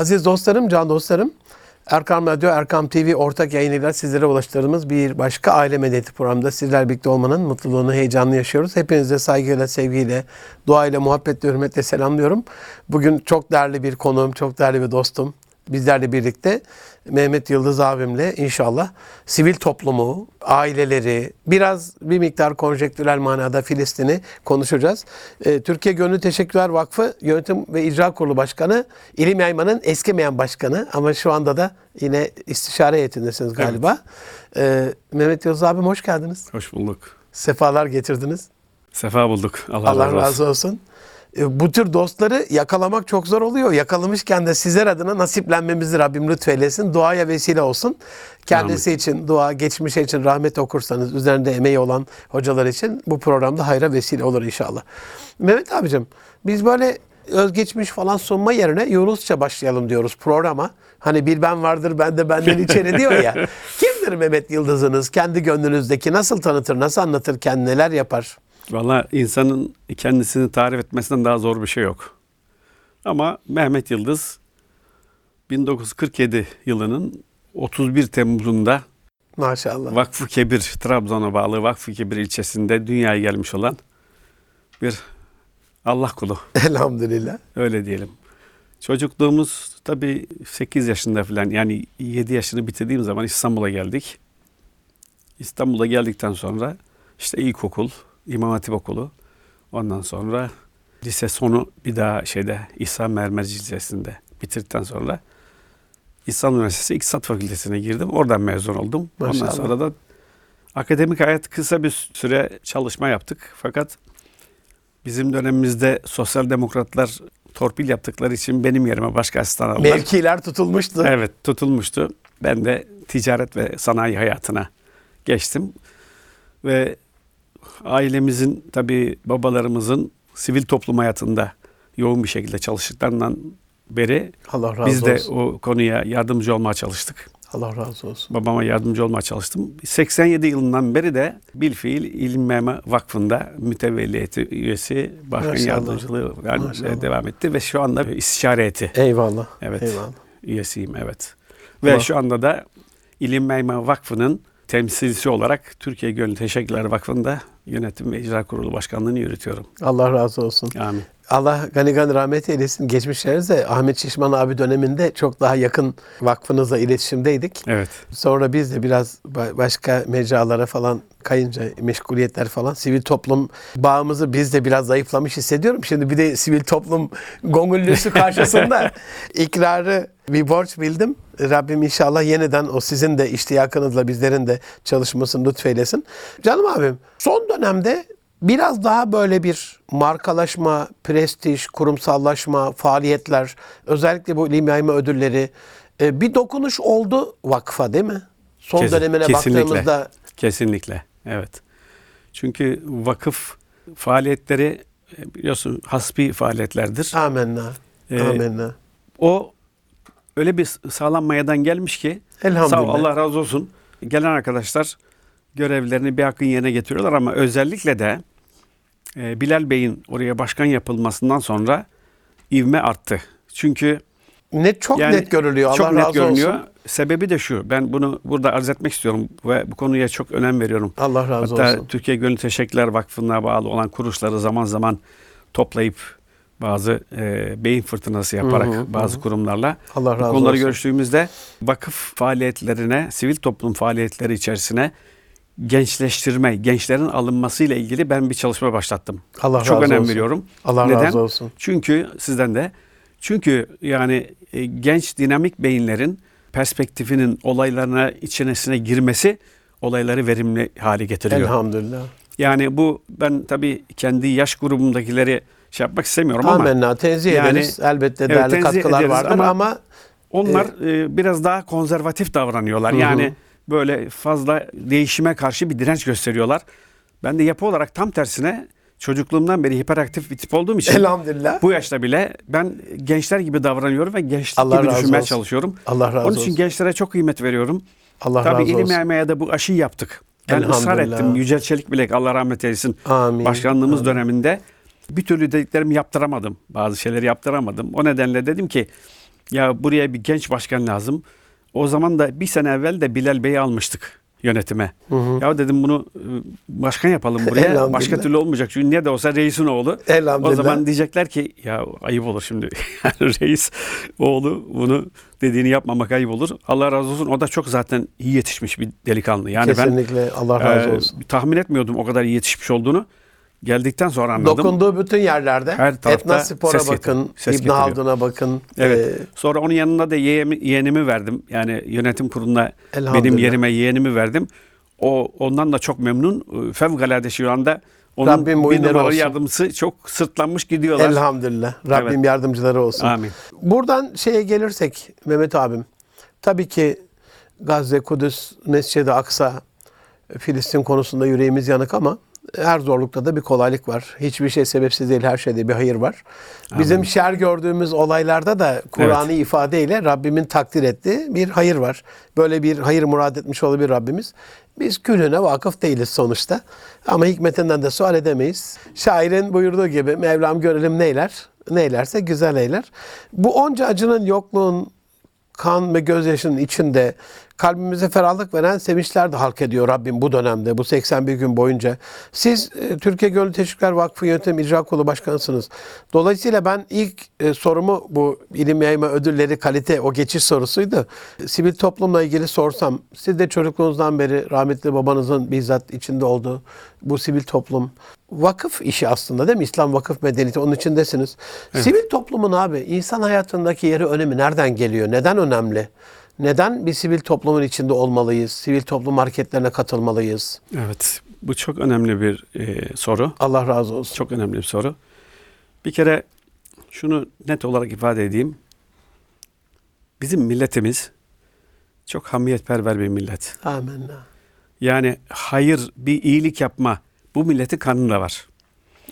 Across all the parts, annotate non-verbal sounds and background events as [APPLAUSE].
Aziz dostlarım, can dostlarım, Erkam Radyo, Erkam TV ortak yayınıyla sizlere ulaştırdığımız bir başka aile medeniyeti programında sizler birlikte olmanın mutluluğunu, heyecanını yaşıyoruz. Hepinize saygıyla, sevgiyle, duayla, muhabbetle, hürmetle selamlıyorum. Bugün çok değerli bir konuğum, çok değerli bir dostum. Bizlerle birlikte Mehmet Yıldız abimle inşallah sivil toplumu, aileleri, biraz bir miktar konjektürel manada Filistin'i konuşacağız. Ee, Türkiye Gönüllü Teşekkürler Vakfı Yönetim ve İcra Kurulu Başkanı, İlim Yayman'ın eskimeyen başkanı ama şu anda da yine istişare heyetindesiniz galiba. Ee, Mehmet Yıldız abim hoş geldiniz. Hoş bulduk. Sefalar getirdiniz. Sefa bulduk. Allah, Allah razı olsun. razı olsun. E, Bu tür dostları yakalamak çok zor oluyor. Yakalamışken de sizler adına nasiplenmemizi Rabbim lütfeylesin. Duaya vesile olsun. Kendisi için dua, geçmişe için rahmet okursanız, üzerinde emeği olan hocalar için bu programda hayra vesile olur inşallah. Mehmet abicim, biz böyle özgeçmiş falan sunma yerine Yunusça başlayalım diyoruz programa. Hani bir ben vardır ben de benden [LAUGHS] içeri diyor ya. Kimdir Mehmet Yıldız'ınız? Kendi gönlünüzdeki nasıl tanıtır, nasıl anlatır, kendi neler yapar? Valla insanın kendisini tarif etmesinden daha zor bir şey yok. Ama Mehmet Yıldız 1947 yılının 31 Temmuz'unda Maşallah. Vakfı Kebir, Trabzon'a bağlı Vakfı Kebir ilçesinde dünyaya gelmiş olan bir Allah kulu. [LAUGHS] Elhamdülillah. Öyle diyelim. Çocukluğumuz tabii 8 yaşında falan yani 7 yaşını bitirdiğim zaman İstanbul'a geldik. İstanbul'a geldikten sonra işte ilkokul, İmam Hatip Okulu, ondan sonra lise sonu bir daha şeyde İsa Mermerci Lisesi'nde bitirdikten sonra İstanbul Üniversitesi İktisat Fakültesine girdim. Oradan mezun oldum. Maşallah. Ondan sonra da akademik hayat kısa bir süre çalışma yaptık. Fakat bizim dönemimizde sosyal demokratlar torpil yaptıkları için benim yerime başka asistan aldılar. Mevkiler tutulmuştu. Evet tutulmuştu. Ben de ticaret ve sanayi hayatına geçtim. Ve ailemizin tabii babalarımızın sivil toplum hayatında yoğun bir şekilde çalıştıklarından beri Allah razı biz de olsun. o konuya yardımcı olmaya çalıştık. Allah razı olsun. Babama yardımcı olmaya çalıştım. 87 yılından beri de Bilfiil İlim Mehmet Vakfı'nda mütevelliyeti üyesi, başkan Maşallah. yardımcılığı yani Maşallah. devam etti ve şu anda istişare heyeti Eyvallah. Evet. Eyvallah. üyesiyim evet. Ve Allah- şu anda da İlim Meyme Vakfı'nın temsilcisi olarak Türkiye Gönüllü Teşekkürler Vakfı'nda yönetim ve icra kurulu başkanlığını yürütüyorum. Allah razı olsun. Amin. Allah gani gani rahmet eylesin. Geçmişlerinizde Ahmet Şişman abi döneminde çok daha yakın vakfınızla iletişimdeydik. Evet. Sonra biz de biraz ba- başka mecralara falan kayınca meşguliyetler falan sivil toplum bağımızı biz de biraz zayıflamış hissediyorum. Şimdi bir de sivil toplum gongüllüsü [LAUGHS] karşısında ikrarı bir borç bildim. Rabbim inşallah yeniden o sizin de iştiyakınızla bizlerin de çalışmasını lütfeylesin. Canım abim son dönemde biraz daha böyle bir markalaşma, prestij, kurumsallaşma, faaliyetler, özellikle bu ilim yayma ödülleri e, bir dokunuş oldu vakfa değil mi? Son Kesin- dönemine kesinlikle. baktığımızda Kesinlikle. Evet. Çünkü vakıf faaliyetleri e, biliyorsun hasbi faaliyetlerdir. amenna, Ee, amenna. O öyle bir sağlanmayadan gelmiş ki Elhamdülillah. Sağ ol, Allah razı olsun. Gelen arkadaşlar görevlerini bir hakkın yerine getiriyorlar ama özellikle de e, Bilal Bey'in oraya başkan yapılmasından sonra ivme arttı. Çünkü Ne çok yani net görülüyor. Allah çok net razı görünüyor. olsun. Sebebi de şu. Ben bunu burada arz etmek istiyorum ve bu konuya çok önem veriyorum. Allah razı Hatta olsun. Türkiye Gönüllü Teşekkürler Vakfı'na bağlı olan kuruluşları zaman zaman toplayıp bazı e, beyin fırtınası yaparak Hı hı, bazı hı. kurumlarla Allah bu razı konuları olsun. görüştüğümüzde vakıf faaliyetlerine, sivil toplum faaliyetleri içerisine gençleştirme, gençlerin alınmasıyla ilgili ben bir çalışma başlattım. Allah Çok razı önem olsun. veriyorum. Allah Neden? razı olsun. Çünkü sizden de çünkü yani e, genç dinamik beyinlerin perspektifinin olaylarına içerisine girmesi olayları verimli hale getiriyor. Elhamdülillah. Yani bu ben tabii kendi yaş grubumdakileri şey yapmak istemiyorum ama Amenna. Tenzih Yani- ederiz. Elbette Evet, değerli katkılar vardır ama- ama onlar e, biraz daha konservatif davranıyorlar. Hı hı. Yani böyle fazla değişime karşı bir direnç gösteriyorlar. Ben de yapı olarak tam tersine çocukluğumdan beri hiperaktif bir tip olduğum için elhamdülillah. bu yaşta bile ben gençler gibi davranıyorum ve gençlik Allah gibi düşünmeye olsun. çalışıyorum. Allah razı Onun için olsun. gençlere çok kıymet veriyorum. Allah Tabii razı ilim olsun. yaymaya da bu aşıyı yaptık. Ben ısrar ettim. Yücel Çelik Bilek Allah rahmet eylesin. Amin. Başkanlığımız Amin. döneminde bir türlü dediklerimi yaptıramadım. Bazı şeyleri yaptıramadım. O nedenle dedim ki Ya buraya bir genç başkan lazım. O zaman da bir sene evvel de Bilal Bey'i almıştık yönetime. Ya dedim bunu e, başkan yapalım buraya. [LAUGHS] Başka türlü olmayacak. Çünkü ne de olsa reisin oğlu. O zaman diyecekler ki ya ayıp olur şimdi. [LAUGHS] Reis oğlu bunu dediğini yapmamak ayıp olur. Allah razı olsun. O da çok zaten iyi yetişmiş bir delikanlı. Yani Kesinlikle Allah ben razı e, olsun. tahmin etmiyordum o kadar iyi yetişmiş olduğunu. Geldikten sonra anladım. Dokunduğu bütün yerlerde Her tarafta Etna Spor'a bakın, İbn. Haldun'a bakın. Evet. Ee, Sonra onun yanında da yeğemi, yeğenimi verdim. Yani yönetim kuruluna benim yerime yeğenimi verdim. O ondan da çok memnun. Ee, Fevkalade şu anda onun Rabbim bir numaralı olsun. yardımcısı çok sırtlanmış gidiyorlar. elhamdülillah. Rabbim yardımcıları olsun. Amin. Buradan şeye gelirsek Mehmet abim. Tabii ki Gazze, Kudüs, Mescid-i Aksa, Filistin konusunda yüreğimiz yanık ama her zorlukta da bir kolaylık var. Hiçbir şey sebepsiz değil, her şeyde bir hayır var. Bizim şer gördüğümüz olaylarda da Kur'an'ı ifadeyle Rabbimin takdir ettiği bir hayır var. Böyle bir hayır murad etmiş olabilir Rabbimiz. Biz külüne vakıf değiliz sonuçta. Ama hikmetinden de sual edemeyiz. Şairin buyurduğu gibi Mevlam görelim neyler, neylerse güzel eyler. Bu onca acının yokluğun kan ve gözyaşının içinde kalbimize ferahlık veren sevinçler de halk ediyor Rabbim bu dönemde, bu 81 gün boyunca. Siz e, Türkiye Gönüllü Teşvikler Vakfı Yönetim İcra Kurulu Başkanısınız. Dolayısıyla ben ilk e, sorumu bu ilim yayma ödülleri kalite o geçiş sorusuydu. Sivil toplumla ilgili sorsam, siz de çocukluğunuzdan beri rahmetli babanızın bizzat içinde olduğu bu sivil toplum vakıf işi aslında değil mi? İslam vakıf medeniyeti onun içindesiniz. Sivil toplumun abi insan hayatındaki yeri önemi nereden geliyor? Neden önemli? Neden bir sivil toplumun içinde olmalıyız? Sivil toplum hareketlerine katılmalıyız? Evet. Bu çok önemli bir e, soru. Allah razı olsun. Çok önemli bir soru. Bir kere şunu net olarak ifade edeyim. Bizim milletimiz çok hamiyetperver bir millet. Amenna. Yani hayır, bir iyilik yapma bu milletin kanında var.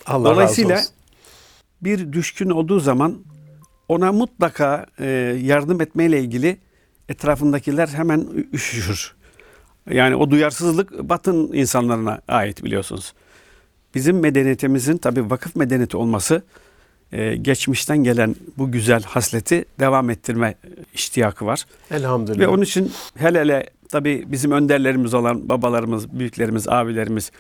Allah Dolayısıyla razı olsun. bir düşkün olduğu zaman ona mutlaka e, yardım etmeyle ilgili etrafındakiler hemen üşüşür. Yani o duyarsızlık batın insanlarına ait biliyorsunuz. Bizim medeniyetimizin tabii vakıf medeniyeti olması e, geçmişten gelen bu güzel hasleti devam ettirme iştiyakı var. Elhamdülillah. Ve onun için hele hele tabii bizim önderlerimiz olan babalarımız, büyüklerimiz, abilerimiz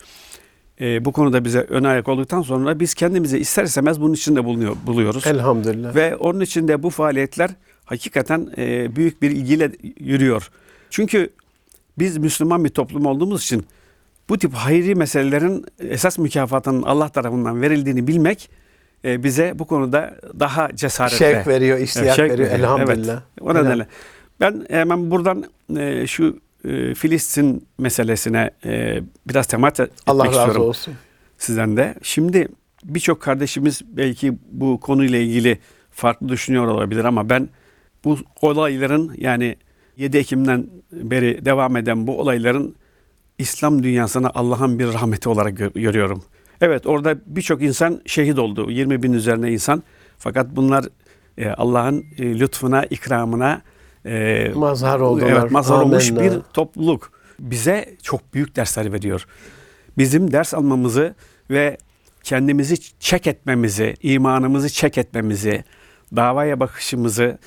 e, bu konuda bize ön ayak olduktan sonra biz kendimizi ister istemez bunun içinde bulunuyor, buluyoruz. Elhamdülillah. Ve onun için de bu faaliyetler hakikaten e, büyük bir ilgiyle yürüyor. Çünkü biz Müslüman bir toplum olduğumuz için bu tip hayri meselelerin esas mükafatının Allah tarafından verildiğini bilmek e, bize bu konuda daha cesaretle Şevk veriyor, iştiyak şevk veriyor. Elhamdülillah. Evet. O nedenle ben hemen buradan e, şu e, Filistin meselesine e, biraz temas etmek Allah razı istiyorum olsun. sizden de. Şimdi birçok kardeşimiz belki bu konuyla ilgili farklı düşünüyor olabilir ama ben bu olayların yani 7 Ekim'den beri devam eden bu olayların İslam dünyasına Allah'ın bir rahmeti olarak gö- görüyorum. Evet orada birçok insan şehit oldu. 20 bin üzerine insan. Fakat bunlar e, Allah'ın e, lütfuna, ikramına e, Mazhar oldular. Evet, mazhar olmuş Amenna. bir topluluk. Bize çok büyük dersler veriyor. Bizim ders almamızı ve kendimizi çek etmemizi, imanımızı çek etmemizi, davaya bakışımızı,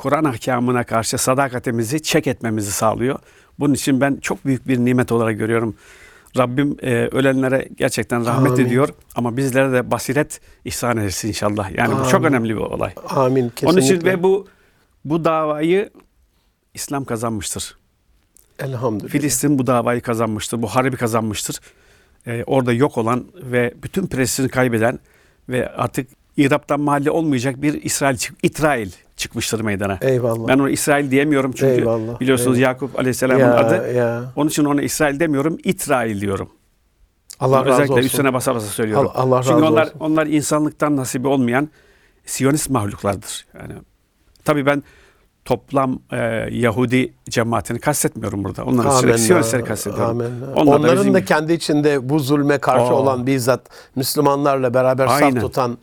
Kur'an ahkamına karşı sadakatimizi çek etmemizi sağlıyor. Bunun için ben çok büyük bir nimet olarak görüyorum. Rabbim e, ölenlere gerçekten rahmet Amin. ediyor ama bizlere de basiret ihsan etsin inşallah. Yani bu çok Amin. önemli bir olay. Amin. Kesinlikle. Onun için ve bu bu davayı İslam kazanmıştır. Elhamdülillah. Filistin bu davayı kazanmıştır. Bu harbi kazanmıştır. Ee, orada yok olan ve bütün presini kaybeden ve artık İrab'dan mahalle olmayacak bir İsrail, İsrail çıkmıştır meydana. Eyvallah. Ben ona İsrail diyemiyorum çünkü Eyvallah, biliyorsunuz eyvallah. Yakup Aleyhisselam'ın ya, adı. Ya. Onun için ona İsrail demiyorum, İsrail diyorum. Allah razı Özellikle olsun. üstüne basa basa söylüyorum. Allah- Allah Çünkü razı onlar olsun. onlar insanlıktan nasibi olmayan Siyonist mahluklardır. Yani tabii ben toplam e, Yahudi cemaatini kastetmiyorum burada. Onların Amenna, Siyonistleri kastediyorum. amenna. Onlar da Onların da, bizim- kendi içinde bu zulme karşı Aa. olan bizzat Müslümanlarla beraber Aynen. saf tutan.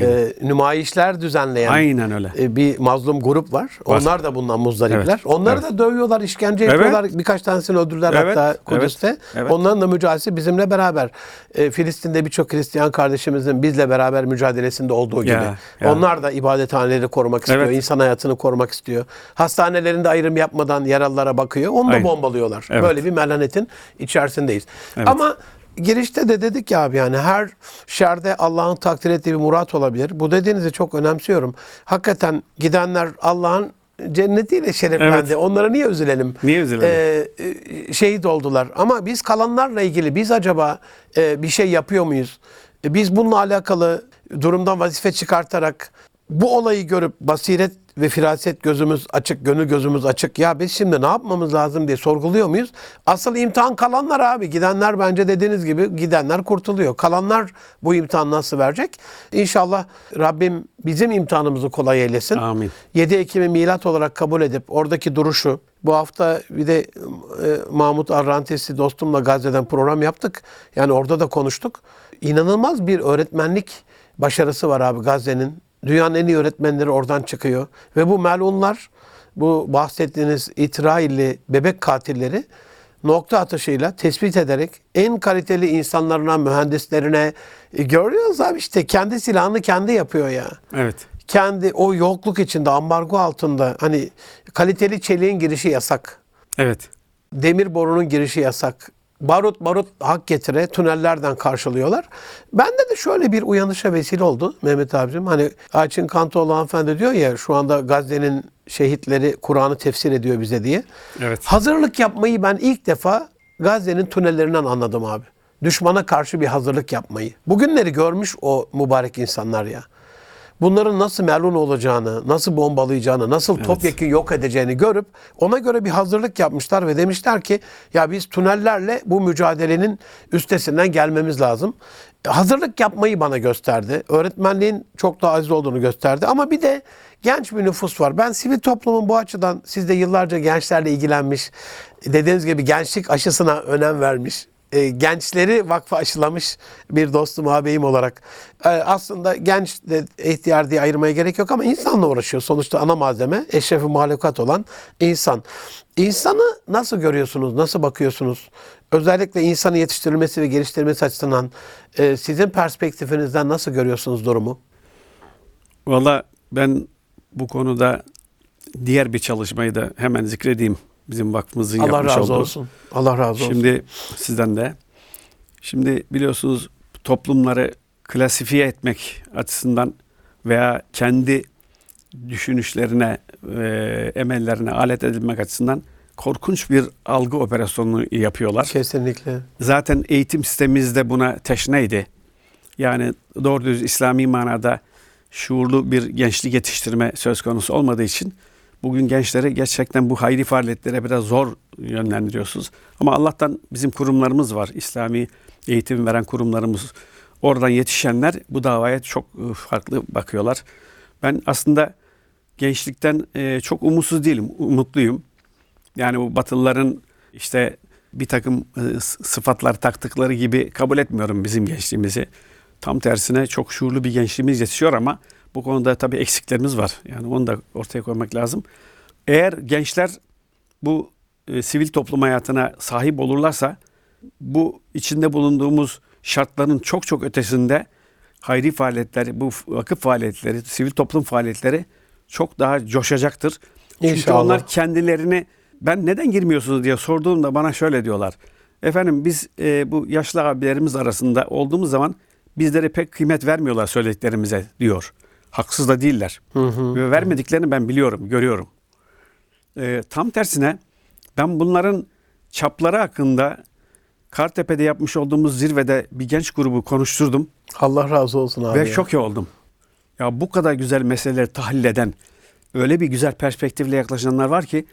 E, nümayişler düzenleyen Aynen öyle. e, bir mazlum grup var. Var. Onlar da bundan muzdaripler. Evet. Onları Evet. da dövüyorlar, işkence Evet. yapıyorlar. Birkaç tanesini öldürdüler Evet. hatta Evet. Kudüs'te. Evet. Onların da mücadelesi bizimle beraber. E, Filistin'de birçok Hristiyan kardeşimizin bizle beraber mücadelesinde olduğu gibi. Ya, ya. Onlar da ibadethaneleri korumak istiyor, Evet. insan hayatını korumak istiyor. Hastanelerinde ayrım yapmadan yaralılara bakıyor. Onu da Aynen. bombalıyorlar. Evet. Böyle bir melanetin içerisindeyiz. Evet. Ama girişte de dedik ya abi yani her şerde Allah'ın takdir ettiği bir murat olabilir. Bu dediğinizi çok önemsiyorum. Hakikaten gidenler Allah'ın cennetiyle şereflendi. Evet. Onlara niye üzülelim? Niye üzülelim? Ee, e, şehit oldular. Ama biz kalanlarla ilgili biz acaba e, bir şey yapıyor muyuz? E, biz bununla alakalı durumdan vazife çıkartarak bu olayı görüp basiret ve firaset gözümüz açık, gönül gözümüz açık. Ya biz şimdi ne yapmamız lazım diye sorguluyor muyuz? Asıl imtihan kalanlar abi. Gidenler bence dediğiniz gibi gidenler kurtuluyor. Kalanlar bu imtihan nasıl verecek? İnşallah Rabbim bizim imtihanımızı kolay eylesin. Amin. 7 Ekim'i milat olarak kabul edip oradaki duruşu bu hafta bir de e, Mahmut Arrantesi dostumla Gazze'den program yaptık. Yani orada da konuştuk. İnanılmaz bir öğretmenlik başarısı var abi Gazze'nin. Dünyanın en iyi öğretmenleri oradan çıkıyor. Ve bu melunlar, bu bahsettiğiniz İsrailli bebek katilleri nokta atışıyla tespit ederek en kaliteli insanlarına, mühendislerine e, görüyoruz abi işte kendi silahını kendi yapıyor ya Evet. kendi o yokluk içinde ambargo altında hani kaliteli çeliğin girişi yasak. Evet. Demir borunun girişi yasak. Barut barut hak getire tünellerden karşılıyorlar. Bende de şöyle bir uyanışa vesile oldu Mehmet abicim. Hani Ayçin Kantoğlu hanımefendi diyor ya şu anda Gazze'nin şehitleri Kur'an'ı tefsir ediyor bize diye. Evet. Hazırlık yapmayı ben ilk defa Gazze'nin tünellerinden anladım abi. Düşmana karşı bir hazırlık yapmayı. Bugünleri görmüş o mübarek insanlar ya. Bunların nasıl melun olacağını, nasıl bombalayacağını, nasıl topyekun yok edeceğini görüp ona göre bir hazırlık yapmışlar ve demişler ki ya biz tünellerle bu mücadelenin üstesinden gelmemiz lazım. Hazırlık yapmayı bana gösterdi. Öğretmenliğin çok daha aziz olduğunu gösterdi. Ama bir de genç bir nüfus var. Ben sivil toplumun bu açıdan siz de yıllarca gençlerle ilgilenmiş, dediğiniz gibi gençlik aşısına önem vermiş e, gençleri vakfa aşılamış bir dostum ağabeyim olarak. E, aslında genç de ihtiyar diye ayırmaya gerek yok ama insanla uğraşıyor. Sonuçta ana malzeme eşrefi mahlukat olan insan. İnsanı nasıl görüyorsunuz, nasıl bakıyorsunuz? Özellikle insanı yetiştirilmesi ve geliştirilmesi açısından e, sizin perspektifinizden nasıl görüyorsunuz durumu? Valla ben bu konuda diğer bir çalışmayı da hemen zikredeyim. Bizim vakfımızın Allah yapmış razı olduğu. olsun. Allah razı olsun. Şimdi sizden de. Şimdi biliyorsunuz toplumları klasifiye etmek açısından veya kendi düşünüşlerine, e, emellerine alet edilmek açısından korkunç bir algı operasyonu yapıyorlar. Kesinlikle. Zaten eğitim sistemimiz de buna teşneydi. Yani doğru düz İslami manada şuurlu bir gençlik yetiştirme söz konusu olmadığı için bugün gençleri gerçekten bu hayri faaliyetlere biraz zor yönlendiriyorsunuz. Ama Allah'tan bizim kurumlarımız var. İslami eğitim veren kurumlarımız. Oradan yetişenler bu davaya çok e, farklı bakıyorlar. Ben aslında gençlikten e, çok umutsuz değilim, umutluyum. Yani bu Batılıların işte bir takım e, sıfatlar taktıkları gibi kabul etmiyorum bizim gençliğimizi. Tam tersine çok şuurlu bir gençliğimiz yetişiyor ama bu konuda tabii eksiklerimiz var. Yani onu da ortaya koymak lazım. Eğer gençler bu e, sivil toplum hayatına sahip olurlarsa bu içinde bulunduğumuz şartların çok çok ötesinde hayri faaliyetler, bu vakıf faaliyetleri, sivil toplum faaliyetleri çok daha coşacaktır. Çünkü İnşallah. onlar kendilerini ben neden girmiyorsunuz diye sorduğumda bana şöyle diyorlar. Efendim biz e, bu yaşlı abilerimiz arasında olduğumuz zaman bizlere pek kıymet vermiyorlar söylediklerimize diyor. Haksız da değiller. Ve vermediklerini ben biliyorum, görüyorum. E, tam tersine ben bunların çapları hakkında Kartepe'de yapmış olduğumuz zirvede bir genç grubu konuşturdum. Allah razı olsun abi. Ve şok oldum. Ya bu kadar güzel meseleleri tahlil eden, öyle bir güzel perspektifle yaklaşanlar var ki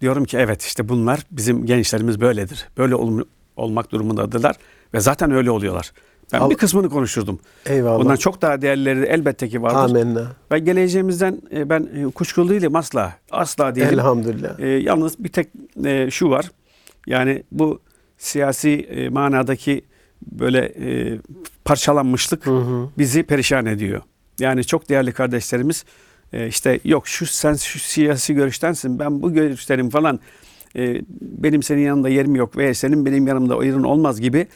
diyorum ki evet işte bunlar bizim gençlerimiz böyledir. Böyle ol- olmak durumundadırlar ve zaten öyle oluyorlar. Ben Al- bir kısmını konuşturdum. Eyvallah. Bundan çok daha değerleri elbette ki vardır. Amenna. Ve geleceğimizden e, ben e, kuşkulu değilim asla. Asla değilim. Elhamdülillah. E, yalnız bir tek e, şu var. Yani bu siyasi e, manadaki böyle e, parçalanmışlık bizi perişan ediyor. Yani çok değerli kardeşlerimiz e, işte yok şu sen şu siyasi görüştensin ben bu görüşlerim falan e, benim senin yanında yerim yok ve senin benim yanımda yerin olmaz gibi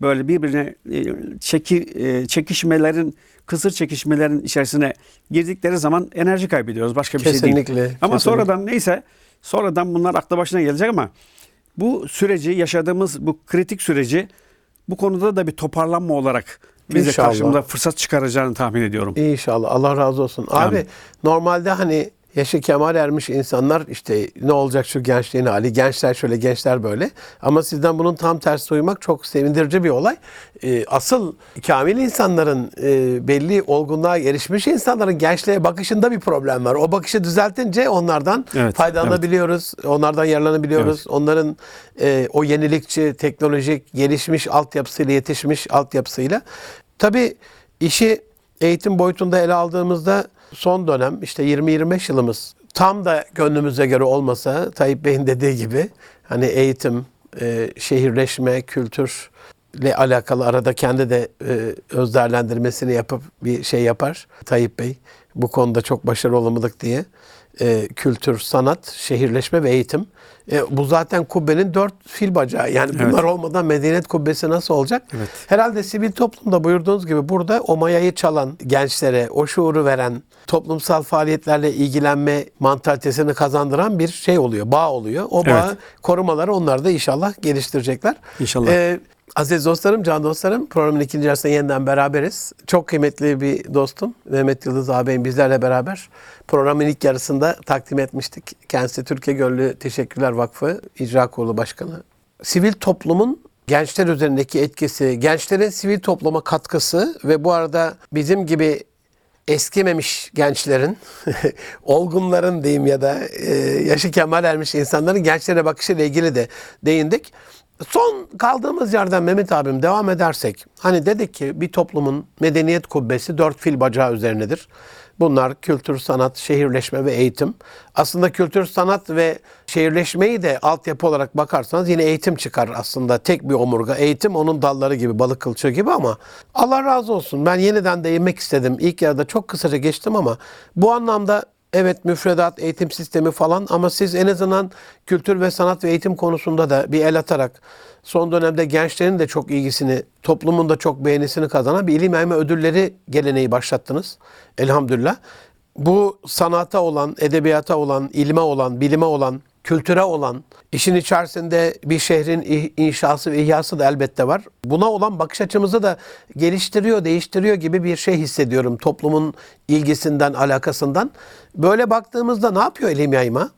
böyle birbirine e, çeki, e, çekişmelerin kısır çekişmelerin içerisine girdikleri zaman enerji kaybediyoruz. Başka bir şey değil. Kesinlikle. Ama kesinlikle. sonradan neyse sonradan bunlar akla başına gelecek ama bu süreci yaşadığımız bu kritik süreci bu konuda da bir toparlanma olarak bize İnşallah. karşımıza fırsat çıkaracağını tahmin ediyorum. İnşallah. Allah razı olsun. Abi Amin. normalde hani yaşı kemal ermiş insanlar işte ne olacak şu gençliğin hali, gençler şöyle, gençler böyle. Ama sizden bunun tam tersi duymak çok sevindirici bir olay. Ee, asıl kamil insanların, e, belli olgunluğa erişmiş insanların gençliğe bakışında bir problem var. O bakışı düzeltince onlardan Evet, faydalanabiliyoruz, onlardan yararlanabiliyoruz. Onların e, o yenilikçi, teknolojik, gelişmiş altyapısıyla, yetişmiş altyapısıyla. Tabii işi eğitim boyutunda ele aldığımızda son dönem işte 20-25 yılımız tam da gönlümüze göre olmasa Tayyip Bey'in dediği gibi hani eğitim, e, şehirleşme, kültürle alakalı arada kendi de e, öz değerlendirmesini yapıp bir şey yapar Tayyip Bey. Bu konuda çok başarılı olamadık diye. E, kültür, sanat, şehirleşme ve eğitim. E, bu zaten kubbenin dört fil bacağı. Yani Evet. bunlar olmadan medeniyet kubbesi nasıl olacak? Evet. Herhalde sivil toplumda buyurduğunuz gibi burada o mayayı çalan gençlere, o şuuru veren, toplumsal faaliyetlerle ilgilenme mantalitesini kazandıran bir şey oluyor, bağ oluyor. O bağı Evet. korumaları onlar da inşallah geliştirecekler. İnşallah. Ee, aziz dostlarım, can dostlarım programın ikinci yarısında yeniden beraberiz. Çok kıymetli bir dostum Mehmet Yıldız ağabeyim bizlerle beraber programın ilk yarısında takdim etmiştik. Kendisi Türkiye Gönlü Teşekkürler Vakfı İcra Kurulu Başkanı. Sivil toplumun gençler üzerindeki etkisi, gençlerin sivil topluma katkısı ve bu arada bizim gibi eskimemiş gençlerin, [LAUGHS] olgunların diyeyim ya da e, yaşı kemal ermiş insanların gençlere bakışıyla ilgili de değindik. Son kaldığımız yerden Mehmet abim devam edersek, hani dedik ki bir toplumun medeniyet kubbesi dört fil bacağı üzerinedir. Bunlar kültür, sanat, şehirleşme ve eğitim. Aslında kültür, sanat ve şehirleşmeyi de altyapı olarak bakarsanız yine eğitim çıkar aslında. Tek bir omurga. Eğitim onun dalları gibi, balık kılçığı gibi ama Allah razı olsun. Ben yeniden değinmek istedim. İlk yarıda çok kısaca geçtim ama bu anlamda evet müfredat, eğitim sistemi falan ama siz en azından kültür ve sanat ve eğitim konusunda da bir el atarak son dönemde gençlerin de çok ilgisini, toplumun da çok beğenisini kazanan bir ilim yayma ödülleri geleneği başlattınız. Elhamdülillah. Bu sanata olan, edebiyata olan, ilme olan, bilime olan, kültüre olan, işin içerisinde bir şehrin inşası ve ihyası da elbette var. Buna olan bakış açımızı da geliştiriyor, değiştiriyor gibi bir şey hissediyorum toplumun ilgisinden, alakasından. Böyle baktığımızda ne yapıyor ilim yayma?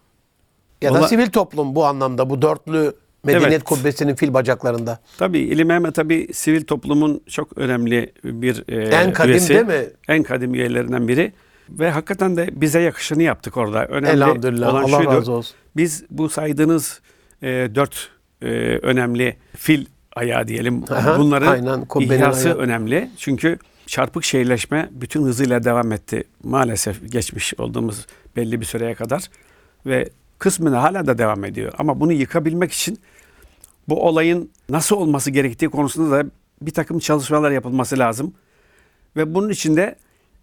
Ya da Valla- sivil toplum bu anlamda, bu dörtlü medeniyet Evet. kubbesinin fil bacaklarında. Tabii İlim Mehmet tabii sivil toplumun çok önemli bir e, En kadim üyesi. değil mi? En kadim üyelerinden biri. Ve hakikaten de bize yakışını yaptık orada. Önemli Elhamdülillah. olan Allah şuydu. razı olsun. Biz bu saydığınız e, dört e, önemli fil ayağı diyelim. Aha, Bunların aynen, ihyası ayağı. önemli. Çünkü çarpık şehirleşme bütün hızıyla devam etti. Maalesef geçmiş olduğumuz belli bir süreye kadar. Ve kısmını hala da devam ediyor. Ama bunu yıkabilmek için bu olayın nasıl olması gerektiği konusunda da bir takım çalışmalar yapılması lazım. Ve bunun için de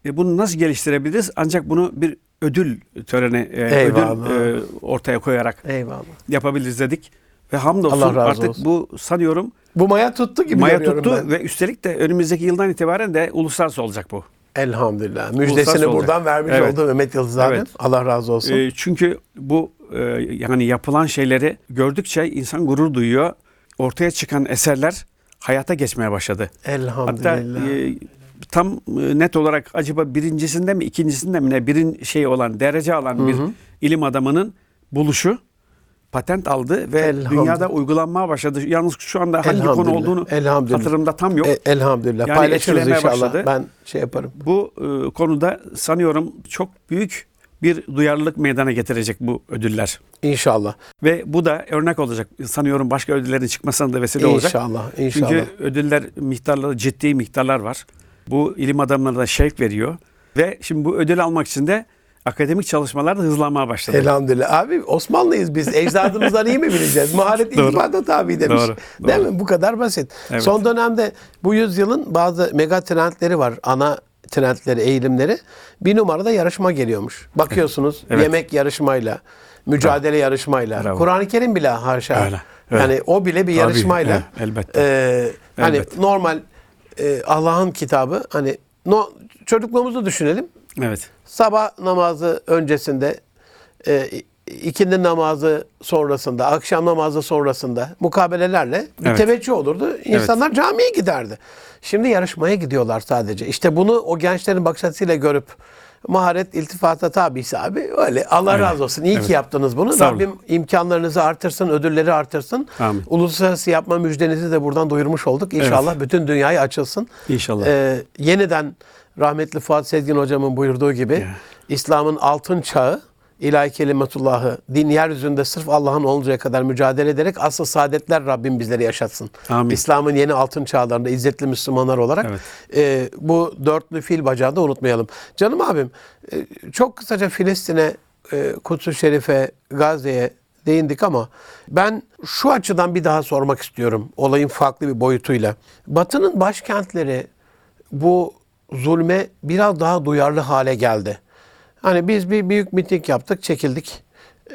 e, bunu nasıl geliştirebiliriz? Ancak bunu bir ödül töreni, e, Eyvallah. ödül e, ortaya koyarak Eyvallah. yapabiliriz dedik. Ve hamdolsun Allah razı artık olsun. bu sanıyorum Bu maya tuttu gibi maya tuttu ben. ve üstelik de önümüzdeki yıldan itibaren de uluslararası olacak bu. Elhamdülillah. Müjdesini buradan vermiş Evet. oldu Mehmet Yıldız. Evet. Allah razı olsun. E, çünkü bu e, yani yapılan şeyleri gördükçe insan gurur duyuyor. Ortaya çıkan eserler hayata geçmeye başladı. Hatta Elhamdülillah. e, tam e, net olarak acaba birincisinde mi ikincisinde mi ne birin şey olan derece alan bir ilim adamının buluşu patent aldı ve dünyada uygulanmaya başladı. Yalnız şu anda hangi konu olduğunu hatırımda tam yok. E, elhamdülillah. Yani Paylaşırız inşallah. başladı. Ben şey yaparım. Bu e, konuda sanıyorum çok büyük bir duyarlılık meydana getirecek bu ödüller. İnşallah. Ve bu da örnek olacak. Sanıyorum başka ödüllerin çıkmasına da vesile olacak. İnşallah. İnşallah. Çünkü ödüller miktarları ciddi miktarlar var. Bu ilim adamlarına da şevk veriyor. Ve şimdi bu ödül almak için de akademik çalışmalar da hızlanmaya başladı. Elhamdülillah. Abi Osmanlıyız biz. Ecdadımızdan iyi mi bileceğiz? Maharet iltifata tabi demiş. Doğru, Değil doğru. mi? Bu kadar basit. Evet. Son dönemde bu yüzyılın bazı mega trendleri var. Ana trendleri, eğilimleri bir numarada yarışma geliyormuş. Bakıyorsunuz Evet. yemek yarışmayla, mücadele yarışmayla, Bravo. Kur'an-ı Kerim bile haşa. Öyle, öyle. Yani o bile bir Tabii, yarışmayla. evet, elbette. e, hani Elbette. normal e, Allah'ın kitabı hani no, çocukluğumuzu düşünelim. Evet. Sabah namazı öncesinde, e, ikindi namazı sonrasında, akşam namazı sonrasında mukabelelerle bir Evet. teveccüh olurdu. İnsanlar camiye giderdi. Şimdi yarışmaya gidiyorlar sadece. İşte bunu o gençlerin bakış açısıyla görüp maharet iltifata tabisi abi öyle Allah Öyle. razı olsun. İyi Evet. ki yaptınız bunu. Sağ olun. Rabbim imkanlarınızı artırsın, ödülleri artırsın. Amin. Uluslararası yapma müjdenizi de buradan duyurmuş olduk. İnşallah bütün dünyaya açılsın. İnşallah. Ee, yeniden rahmetli Fuat Sezgin hocamın buyurduğu gibi Ya. İslam'ın altın çağı ilahi kelimetullahı din yeryüzünde sırf Allah'ın oluncaya kadar mücadele ederek asıl saadetler Rabbim bizleri yaşatsın. İslam'ın yeni altın çağlarında izzetli Müslümanlar olarak Evet. e, bu dörtlü fil bacağı da unutmayalım. Canım abim e, çok kısaca Filistin'e, e, Kudüs-ü Şerif'e, Gazze'ye değindik ama ben şu açıdan bir daha sormak istiyorum olayın farklı bir boyutuyla. Batı'nın başkentleri bu zulme biraz daha duyarlı hale geldi. Hani biz bir büyük miting yaptık, çekildik.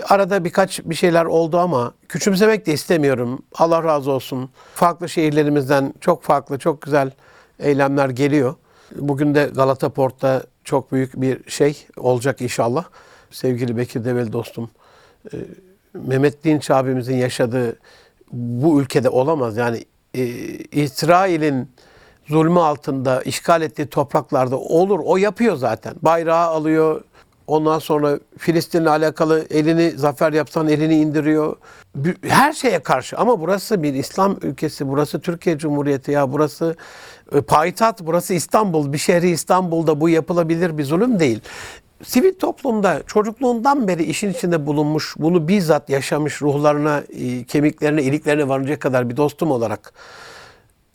Arada birkaç bir şeyler oldu ama küçümsemek de istemiyorum. Allah razı olsun. Farklı şehirlerimizden çok farklı, çok güzel eylemler geliyor. Bugün de Galata Port'ta çok büyük bir şey olacak inşallah. Sevgili Bekir Develi dostum, e, Mehmet Dinç abimizin yaşadığı bu ülkede olamaz. Yani e, İsrail'in zulmü altında işgal ettiği topraklarda olur. O yapıyor zaten. Bayrağı alıyor. Ondan sonra Filistin'le alakalı elini zafer yapsan elini indiriyor. Her şeye karşı ama burası bir İslam ülkesi. Burası Türkiye Cumhuriyeti ya. Burası e, payitaht. Burası İstanbul. Bir şehri İstanbul'da bu yapılabilir bir zulüm değil. Sivil toplumda çocukluğundan beri işin içinde bulunmuş, bunu bizzat yaşamış ruhlarına, e, kemiklerine, iliklerine varıncaya kadar bir dostum olarak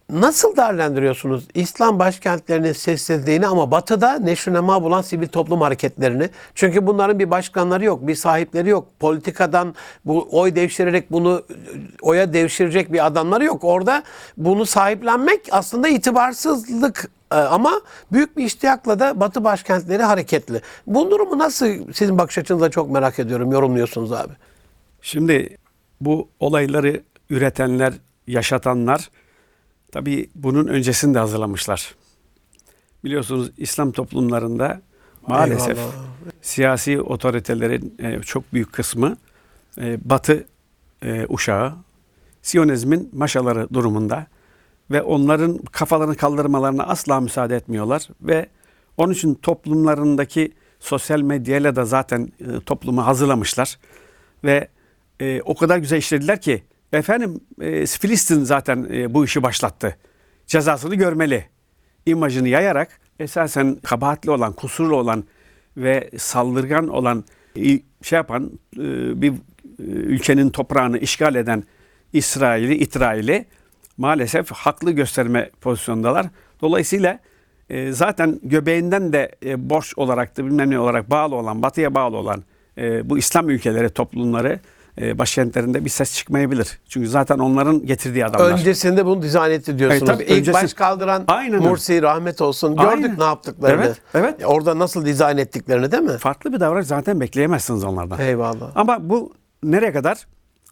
Nasıl değerlendiriyorsunuz İslam başkentlerinin sessizliğini ama batıda neşrünema bulan sivil toplum hareketlerini? Çünkü bunların bir başkanları yok, bir sahipleri yok. Politikadan bu oy devşirerek bunu oya devşirecek bir adamları yok. Orada bunu sahiplenmek aslında itibarsızlık Ee, ama büyük bir iştiyakla da batı başkentleri hareketli. Bu durumu nasıl sizin bakış açınızda çok merak ediyorum, yorumluyorsunuz abi. Şimdi bu olayları üretenler, yaşatanlar tabii bunun öncesinde hazırlamışlar. Biliyorsunuz İslam toplumlarında maalesef Eyvallah. siyasi otoritelerin e, çok büyük kısmı e, Batı e, uşağı, Siyonizmin maşaları durumunda ve onların kafalarını kaldırmalarına asla müsaade etmiyorlar ve onun için toplumlarındaki sosyal medyayla da zaten toplumu hazırlamışlar ve o kadar güzel işlediler ki efendim e, Filistin zaten e, bu işi başlattı. Cezasını görmeli imajını yayarak esasen kabahatli olan, kusurlu olan ve saldırgan olan şey yapan e, bir e, ülkenin toprağını işgal eden İsrail'i, İsrail'i maalesef haklı gösterme pozisyondalar. Dolayısıyla e, zaten göbeğinden de e, borç olarak da bilmem ne olarak bağlı olan, batıya bağlı olan bu İslam ülkeleri, toplumları e, başkentlerinde bir ses çıkmayabilir. Çünkü zaten onların getirdiği adamlar. Öncesinde bunu dizayn etti diyorsunuz. tabii, İlk öncesi- baş kaldıran Aynen. Mursi rahmet olsun. Gördük Aynen. ne yaptıklarını. Evet, evet. Orada nasıl dizayn ettiklerini değil mi? Farklı bir davranış zaten bekleyemezsiniz onlardan. Eyvallah. Ama bu nereye kadar?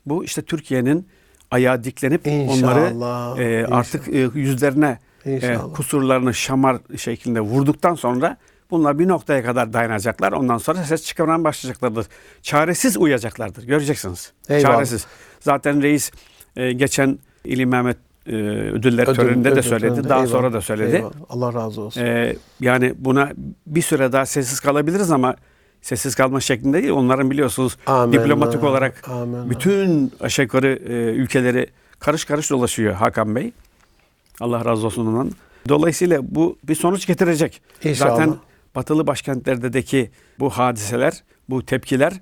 Bu işte Türkiye'nin ayağı diklenip İnşallah, onları e, inşallah. artık e, yüzlerine e, kusurlarını şamar şeklinde vurduktan sonra bunlar bir noktaya kadar dayanacaklar. Ondan sonra ses çıkarmaya başlayacaklardır. Çaresiz uyacaklardır. Göreceksiniz. Eyvallah. Çaresiz. Zaten reis e, geçen İlim Mehmet e, ödüller Ödül- töreninde de ödül söyledi. töreninde. Daha Eyvallah, sonra da söyledi. eyvallah. Allah razı olsun. Ee, yani buna bir süre daha sessiz kalabiliriz ama sessiz kalma şeklinde değil. Onların biliyorsunuz Amenna, diplomatik olarak amenna. bütün aşağı yukarı e, ülkeleri karış karış dolaşıyor Hakan Bey. Allah razı olsun ondan. Dolayısıyla bu bir sonuç getirecek. İnşallah. Zaten batılı başkentlerdeki bu hadiseler, bu tepkiler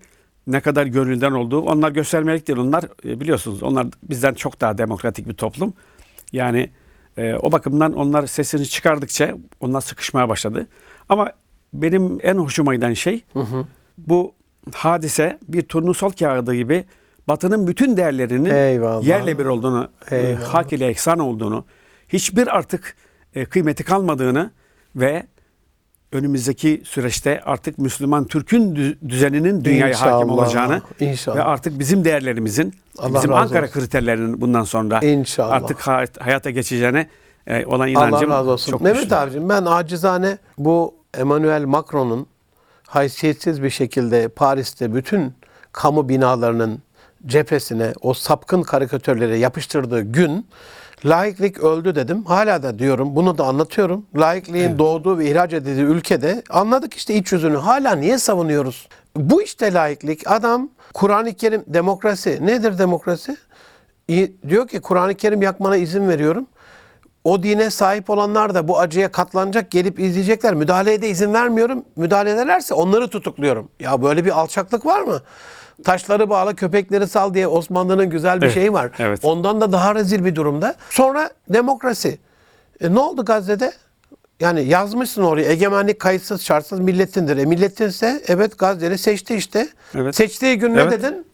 ne kadar gönülden olduğu onlar göstermelik değil. Onlar e, biliyorsunuz onlar bizden çok daha demokratik bir toplum. Yani e, o bakımdan onlar sesini çıkardıkça onlar sıkışmaya başladı. Ama benim en hoşuma giden şey bu hadise bir turnusol kağıdı gibi Batı'nın bütün değerlerinin Eyvallah. yerle bir olduğunu, e, Eyvallah. hak ile eksan olduğunu, hiçbir artık e, kıymeti kalmadığını ve önümüzdeki süreçte artık Müslüman Türk'ün dü- düzeninin dünyaya hakim İnşallah, olacağını inşallah. ve artık bizim değerlerimizin, Allah bizim Ankara olsun. kriterlerinin bundan sonra İnşallah. artık ha- hayata geçeceğine e, olan inancım Allah razı olsun. çok Mehmet abicim ben acizane bu Emmanuel Macron'un haysiyetsiz bir şekilde Paris'te bütün kamu binalarının cephesine o sapkın karikatürleri yapıştırdığı gün laiklik öldü dedim. Hala da diyorum. Bunu da anlatıyorum. Laikliğin doğduğu ve ihraç edildiği ülkede anladık işte iç yüzünü. Hala niye savunuyoruz? Bu işte laiklik. Adam Kur'an-ı Kerim demokrasi. Nedir demokrasi? Diyor ki Kur'an-ı Kerim yakmana izin veriyorum. O dine sahip olanlar da bu acıya katlanacak, gelip izleyecekler. Müdahaleye de izin vermiyorum. Müdahale ederlerse onları tutukluyorum. Ya böyle bir alçaklık var mı? Taşları bağla, köpekleri sal diye Osmanlı'nın güzel bir Evet, şeyi var. evet. Ondan da daha rezil bir durumda. Sonra demokrasi. E ne oldu Gazze'de? Yani yazmışsın oraya egemenlik kayıtsız şartsız milletindir. E milletinse evet Gazze'li seçti işte. Evet. Seçtiği gün ne Evet. dedin?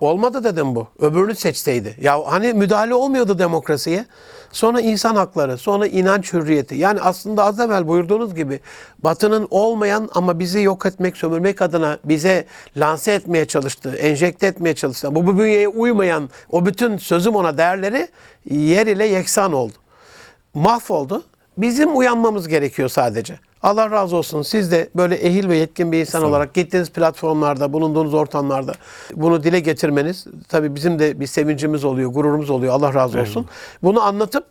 Olmadı dedim bu. Öbürünü seçseydi. Ya hani müdahale olmuyordu demokrasiye. Sonra insan hakları, sonra inanç hürriyeti. Yani aslında az evvel buyurduğunuz gibi Batı'nın olmayan ama bizi yok etmek, sömürmek adına bize lanse etmeye çalıştığı, enjekte etmeye çalıştığı, bu, bu bünyeye uymayan o bütün sözüm ona değerleri yer ile yeksan oldu mahvoldu. Bizim uyanmamız gerekiyor sadece. Allah razı olsun. Siz de böyle ehil ve yetkin bir insan olarak gittiğiniz platformlarda, bulunduğunuz ortamlarda bunu dile getirmeniz tabii bizim de bir sevincimiz oluyor, gururumuz oluyor. Allah razı olsun. Bunu anlatıp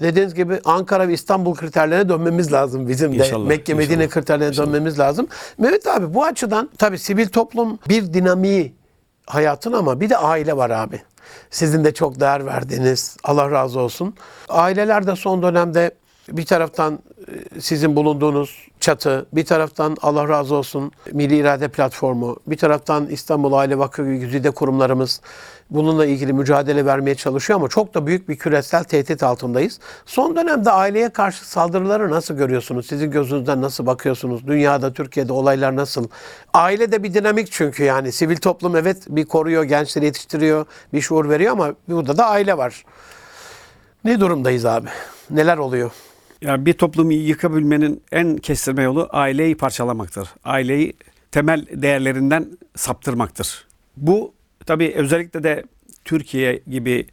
dediğiniz gibi Ankara ve İstanbul kriterlerine dönmemiz lazım bizim de. İnşallah, Mekke, Medine inşallah. kriterlerine dönmemiz lazım. Mehmet abi bu açıdan tabii sivil toplum bir dinamiği hayatın ama bir de aile var abi. Sizin de çok değer verdiğiniz Allah razı olsun. Aileler de son dönemde bir taraftan sizin bulunduğunuz çatı, bir taraftan Allah razı olsun Milli İrade Platformu, bir taraftan İstanbul Aile Vakfı gibi güzide kurumlarımız bununla ilgili mücadele vermeye çalışıyor ama çok da büyük bir küresel tehdit altındayız. Son dönemde aileye karşı saldırıları nasıl görüyorsunuz? Sizin gözünüzden nasıl bakıyorsunuz? Dünyada, Türkiye'de olaylar nasıl? Aile de bir dinamik çünkü yani sivil toplum evet bir koruyor, gençleri yetiştiriyor, bir şuur veriyor ama burada da aile var. Ne durumdayız abi? Neler oluyor? Yani bir toplumu yıkabilmenin en kestirme yolu aileyi parçalamaktır. Aileyi temel değerlerinden saptırmaktır. Bu tabii özellikle de Türkiye gibi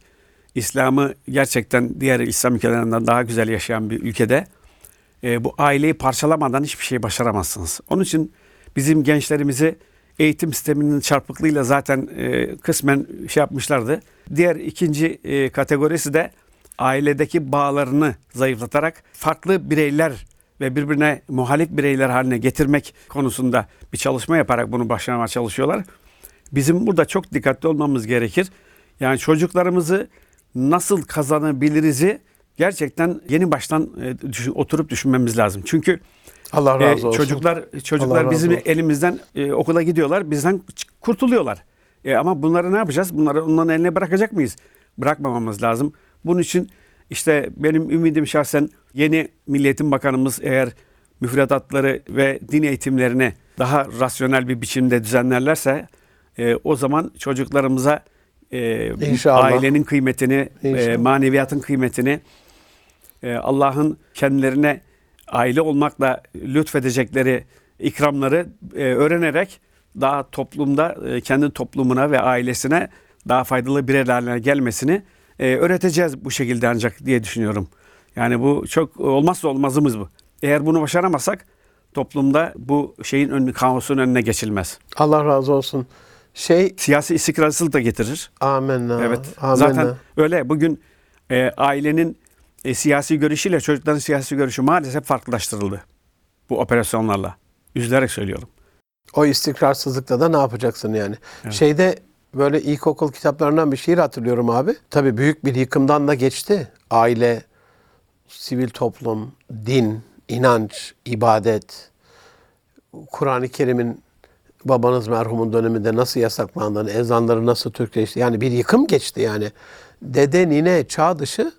İslam'ı gerçekten diğer İslam ülkelerinden daha güzel yaşayan bir ülkede e, bu aileyi parçalamadan hiçbir şey başaramazsınız. Onun için bizim gençlerimizi eğitim sisteminin çarpıklığıyla zaten e, kısmen şey yapmışlardı. Diğer ikinci e, kategorisi de ailedeki bağlarını zayıflatarak farklı bireyler ve birbirine muhalif bireyler haline getirmek konusunda bir çalışma yaparak bunu başlamaya çalışıyorlar. Bizim burada çok dikkatli olmamız gerekir. Yani çocuklarımızı nasıl kazanabiliriz'i gerçekten yeni baştan e, düşün- oturup düşünmemiz lazım. Çünkü Allah e, razı olsun. çocuklar Allah çocuklar razı bizim elimizden e, okula gidiyorlar, bizden kurtuluyorlar. E, ama bunları ne yapacağız? Bunları onların eline bırakacak mıyız? Bırakmamamız lazım. Bunun için işte benim ümidim şahsen yeni Milliyetin Bakanımız eğer müfredatları ve din eğitimlerini daha rasyonel bir biçimde düzenlerlerse e, o zaman çocuklarımıza e, İnşallah. ailenin kıymetini, e, maneviyatın kıymetini, e, Allah'ın kendilerine aile olmakla lütfedecekleri ikramları e, öğrenerek daha toplumda e, kendi toplumuna ve ailesine daha faydalı bireyler haline gelmesini e, öğreteceğiz bu şekilde ancak diye düşünüyorum. Yani bu çok olmazsa olmazımız bu. Eğer bunu başaramazsak toplumda bu şeyin önü, kaosun önüne geçilmez. Allah razı olsun. Şey Siyasi istikrarsızlık da getirir. amenna. Evet. Amenna. Zaten öyle. Bugün e, ailenin e, siyasi görüşüyle çocukların siyasi görüşü maalesef farklılaştırıldı. Bu operasyonlarla. Üzülerek söylüyorum. O istikrarsızlıkta da ne yapacaksın yani? Şeyde böyle ilkokul kitaplarından bir şiir hatırlıyorum abi. Tabii büyük bir yıkımdan da geçti. Aile, sivil toplum, din, inanç, ibadet, Kur'an-ı Kerim'in babanız merhumun döneminde nasıl yasaklandığını, ezanları nasıl Türkleşti. Yani bir yıkım geçti yani. Dede, nine, çağ dışı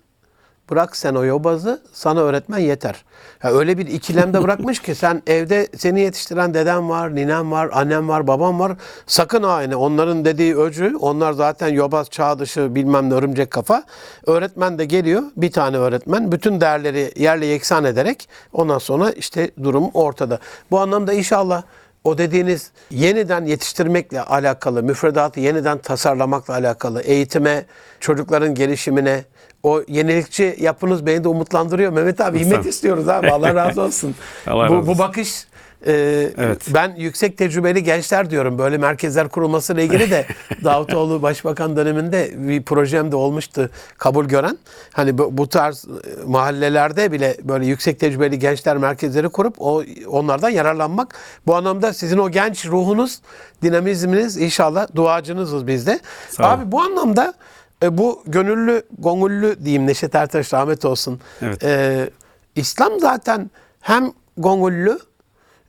bırak sen o yobazı sana öğretmen yeter. Ya öyle bir ikilemde [LAUGHS] bırakmış ki sen evde seni yetiştiren deden var, ninen var, annem var, babam var. Sakın ha yani onların dediği öcü onlar zaten yobaz çağ dışı bilmem ne örümcek kafa. Öğretmen de geliyor bir tane öğretmen bütün değerleri yerle yeksan ederek ondan sonra işte durum ortada. Bu anlamda inşallah o dediğiniz yeniden yetiştirmekle alakalı, müfredatı yeniden tasarlamakla alakalı, eğitime, çocukların gelişimine, o yenilikçi yapınız beni de umutlandırıyor. Mehmet abi himmet istiyoruz abi. Allah [LAUGHS] razı olsun. Allah bu, razı bu olsun. bakış e, Evet. ben yüksek tecrübeli gençler diyorum. Böyle merkezler kurulmasıyla ilgili de [LAUGHS] Davutoğlu Başbakan döneminde bir projem de olmuştu kabul gören. Hani bu, bu tarz e, mahallelerde bile böyle yüksek tecrübeli gençler merkezleri kurup o onlardan yararlanmak. Bu anlamda sizin o genç ruhunuz, dinamizminiz inşallah duacınızız bizde. Abi bu anlamda e, bu gönüllü, gongüllü diyeyim Neşet Ertaş rahmet olsun. Evet. E, İslam zaten hem gongüllü,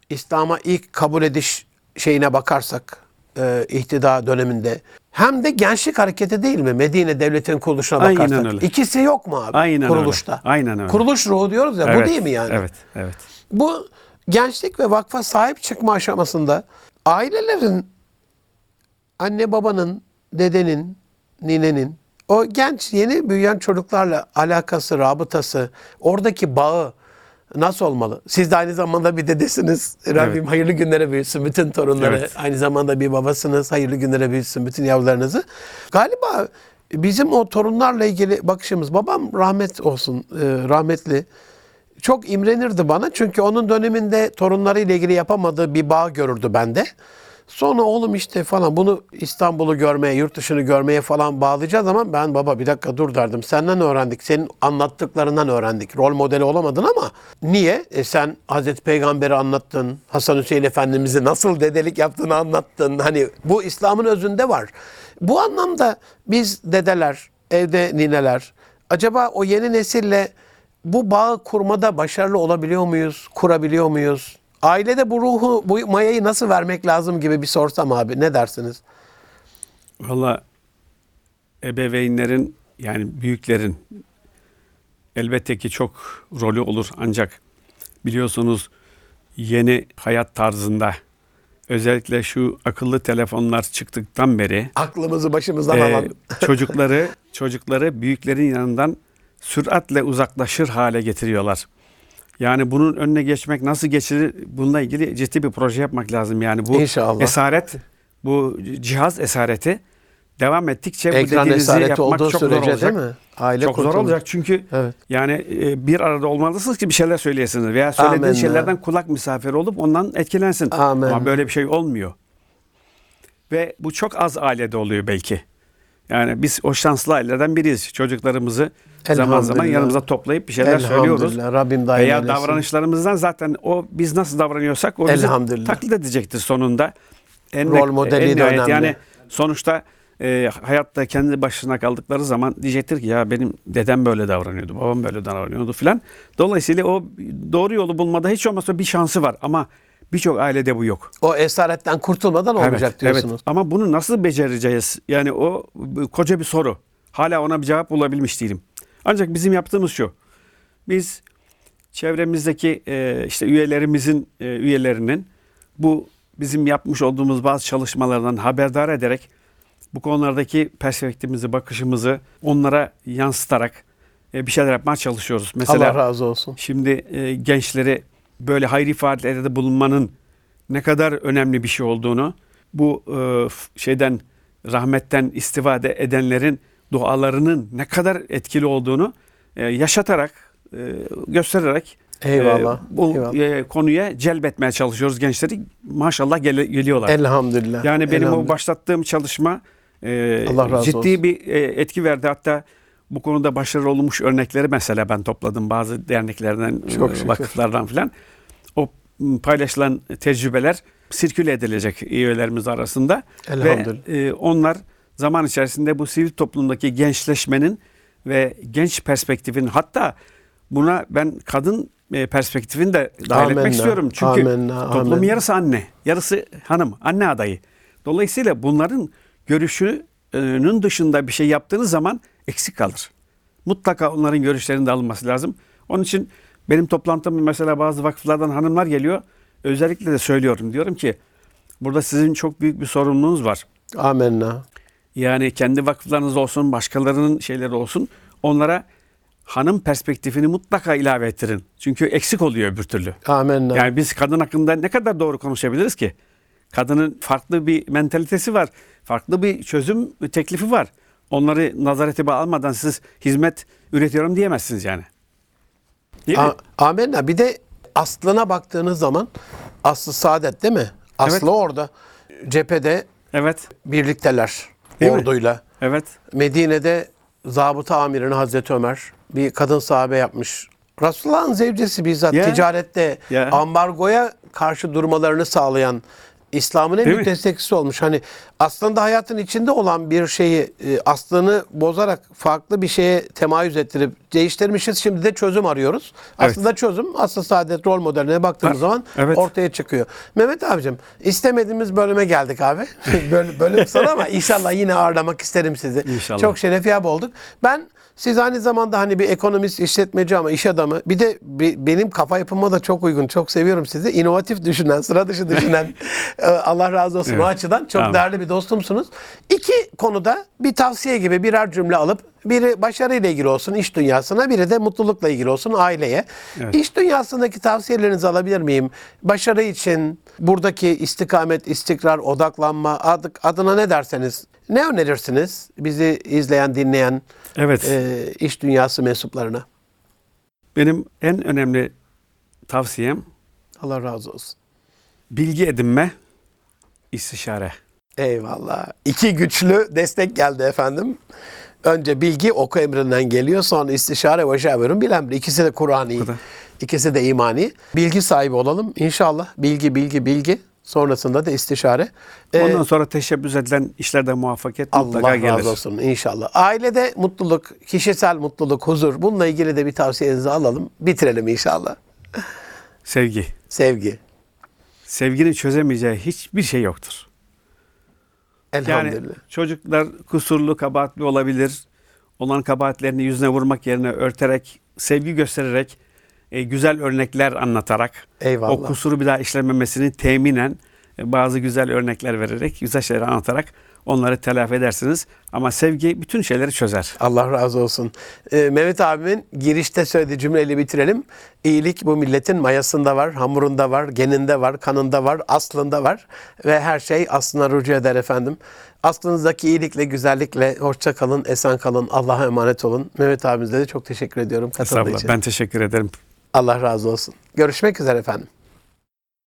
İslam'a ilk kabul ediş şeyine bakarsak e, ihtida döneminde hem de gençlik hareketi değil mi? Medine devletinin kuruluşuna Aynen bakarsak. öyle. İkisi yok mu abi? Aynen kuruluşta. öyle. Aynen öyle. Kuruluş ruhu diyoruz ya bu Evet, değil mi yani? Evet, evet. Bu gençlik ve vakfa sahip çıkma aşamasında ailelerin anne babanın, dedenin, ninenin o genç yeni büyüyen çocuklarla alakası, rabıtası, oradaki bağı nasıl olmalı? Siz de aynı zamanda bir dedesiniz. Rabbim Evet. hayırlı günlere büyütsün bütün torunları. Evet. Aynı zamanda bir babasınız. Hayırlı günlere büyütsün bütün yavrularınızı. Galiba bizim o torunlarla ilgili bakışımız babam rahmet olsun e, rahmetli çok imrenirdi bana. Çünkü onun döneminde torunlarıyla ilgili yapamadığı bir bağ görürdü bende. Sonra oğlum işte falan bunu İstanbul'u görmeye, yurt dışını görmeye falan bağlayacağız ama ben baba bir dakika dur derdim. Senden öğrendik, senin anlattıklarından öğrendik. Rol modeli olamadın ama niye? E sen Hazreti Peygamber'i anlattın, Hasan Hüseyin Efendimiz'i nasıl dedelik yaptığını anlattın. Hani bu İslam'ın özünde var. Bu anlamda biz dedeler, evde nineler, acaba o yeni nesille bu bağı kurmada başarılı olabiliyor muyuz? Kurabiliyor muyuz? Ailede bu ruhu, bu mayayı nasıl vermek lazım gibi bir sorsam abi ne dersiniz? Valla ebeveynlerin yani büyüklerin elbette ki çok rolü olur ancak biliyorsunuz yeni hayat tarzında özellikle şu akıllı telefonlar çıktıktan beri Aklımızı başımızdan e, alan. [LAUGHS] çocukları çocukları büyüklerin yanından süratle uzaklaşır hale getiriyorlar. Yani bunun önüne geçmek nasıl geçilir bununla ilgili ciddi bir proje yapmak lazım. Yani bu İnşallah. esaret bu cihaz esareti devam ettikçe bu Ekran dediğinizi esareti yapmak çok zor olacak. değil mi? Aile çok zor kurtulur. olacak çünkü Evet. yani e, bir arada olmalısınız ki bir şeyler söyleyesiniz veya söylediğiniz Amenna. şeylerden kulak misafiri olup ondan etkilensin. Amenna. Ama böyle bir şey olmuyor. Ve bu çok az ailede oluyor belki. Yani biz o şanslı ailelerden biriyiz. Çocuklarımızı zaman zaman yanımıza toplayıp bir şeyler söylüyoruz. Rabbim daim Veya eylesin. davranışlarımızdan zaten o biz nasıl davranıyorsak o bizi taklit edecektir sonunda. En, Rol modeli en de önemli. Yani sonuçta e, hayatta kendi başına kaldıkları zaman diyecektir ki ya benim dedem böyle davranıyordu, babam böyle davranıyordu filan. Dolayısıyla o doğru yolu bulmada hiç olmazsa bir şansı var ama birçok ailede bu yok. O esaretten kurtulmadan olmayacak diyorsunuz. Evet. Ama bunu nasıl becereceğiz? Yani o koca bir soru. Hala ona bir cevap bulabilmiş değilim. Ancak bizim yaptığımız şu. Biz çevremizdeki e, işte üyelerimizin e, üyelerinin bu bizim yapmış olduğumuz bazı çalışmalardan haberdar ederek bu konulardaki perspektifimizi, bakışımızı onlara yansıtarak e, bir şeyler yapmaya çalışıyoruz. Mesela Allah razı olsun. Şimdi e, gençleri böyle hayri faaliyetlerde bulunmanın ne kadar önemli bir şey olduğunu, bu e, şeyden rahmetten istifade edenlerin dualarının ne kadar etkili olduğunu e, yaşatarak, e, göstererek Eyvallah. e, bu eyvallah. e, konuya celbetmeye çalışıyoruz gençleri. Maşallah gele- geliyorlar. Elhamdülillah. Yani benim o Elhamdülillah. başlattığım çalışma e, Allah razı ciddi olsun. bir e, etki verdi. Hatta bu konuda başarılı olmuş örnekleri mesela ben topladım bazı derneklerden, Çok e, şükür. vakıflardan filan. O paylaşılan tecrübeler sirküle edilecek üyelerimiz arasında Elhamdülillah. ve e, onlar zaman içerisinde bu sivil toplumdaki gençleşmenin ve genç perspektifin hatta buna ben kadın e, perspektifini de dahil Amenna, etmek istiyorum. Çünkü amenna, toplumun amenna. yarısı anne, yarısı hanım, anne adayı. Dolayısıyla bunların görüşünün dışında bir şey yaptığınız zaman eksik kalır. mutlaka onların görüşlerinin de alınması lazım. Onun için benim toplantımda mesela bazı vakıflardan hanımlar geliyor. Özellikle de söylüyorum. Diyorum ki burada sizin çok büyük bir sorumluluğunuz var. Amenna. Yani kendi vakıflarınız olsun, başkalarının şeyleri olsun. Onlara hanım perspektifini mutlaka ilave ettirin. Çünkü eksik oluyor öbür türlü. Amenna. Yani biz kadın hakkında ne kadar doğru konuşabiliriz ki? Kadının farklı bir mentalitesi var. Farklı bir çözüm teklifi var. Onları nazarete almadan siz hizmet üretiyorum diyemezsiniz yani. Değil mi? A- Amenna. Bir de aslına baktığınız zaman aslı saadet değil mi? Aslı Evet. orada. Cephede Evet. birlikteler Değil mi? orduyla. Evet. Medine'de zabıta amirini Hazreti Ömer bir kadın sahabe yapmış. Resulullah'ın zevcesi bizzat Ya. ticarette Ya. ambargoya karşı durmalarını sağlayan İslam'ın en Değil büyük mi? destekçisi olmuş. Hani aslında hayatın içinde olan bir şeyi e, aslını bozarak farklı bir şeye temayüz ettirip değiştirmişiz. Şimdi de çözüm arıyoruz. Evet. Aslında çözüm asıl saadet rol modeline baktığımız Ha, zaman evet. ortaya çıkıyor. Mehmet abicim istemediğimiz bölüme geldik abi. [LAUGHS] Böl- bölüm sana ama inşallah yine ağırlamak isterim sizi. İnşallah. Çok şeref yap olduk. Ben siz aynı zamanda hani bir ekonomist, işletmeci ama iş adamı. Bir de benim kafa yapıma da çok uygun. Çok seviyorum sizi. İnovatif düşünen, sıra dışı düşünen. [LAUGHS] e, Allah razı olsun Evet. o açıdan. Çok Amin. değerli bir dostumsunuz. İki konuda bir tavsiye gibi birer cümle alıp biri başarıyla ilgili olsun iş dünyasına, biri de mutlulukla ilgili olsun aileye. Evet. İş dünyasındaki tavsiyelerinizi alabilir miyim? Başarı için buradaki istikamet, istikrar, odaklanma adı- adına ne derseniz ne önerirsiniz bizi izleyen, dinleyen Evet. e, iş dünyası mensuplarına? Benim en önemli tavsiyem Allah razı olsun. bilgi edinme, istişare. Eyvallah. İki güçlü destek geldi efendim. Önce bilgi oku emrinden geliyor. Sonra istişare ve şaverun bilen bir. İkisi de kadar. İkisi de imani. Bilgi sahibi olalım inşallah. Bilgi, bilgi, bilgi. Sonrasında da istişare. Ee, Ondan sonra teşebbüs edilen işlerde muvaffakiyet mutlaka Allah gelir. razı olsun inşallah. Ailede mutluluk, kişisel mutluluk, huzur. Bununla ilgili de bir tavsiyenizi alalım. Bitirelim inşallah. Sevgi. Sevgi. Sevginin çözemeyeceği hiçbir şey yoktur. Yani Elhamdülillah. çocuklar kusurlu, kabahatli olabilir. Olan kabahatlerini yüzüne vurmak yerine örterek, sevgi göstererek, e, güzel örnekler anlatarak, Eyvallah. o kusuru bir daha işlememesini teminen e, bazı güzel örnekler vererek, güzel şeyler anlatarak onları telafi edersiniz. Ama sevgi bütün şeyleri çözer. Allah razı olsun. Ee, Mehmet abimin girişte söylediği cümleyle bitirelim. İyilik bu milletin mayasında var, hamurunda var, geninde var, kanında var, aslında var. Ve her şey aslına rücu eder efendim. Aslınızdaki iyilikle, güzellikle hoşça kalın, esen kalın, Allah'a emanet olun. Mehmet abimize de çok teşekkür ediyorum katıldığı için. Ben teşekkür ederim. Allah razı olsun. Görüşmek üzere efendim.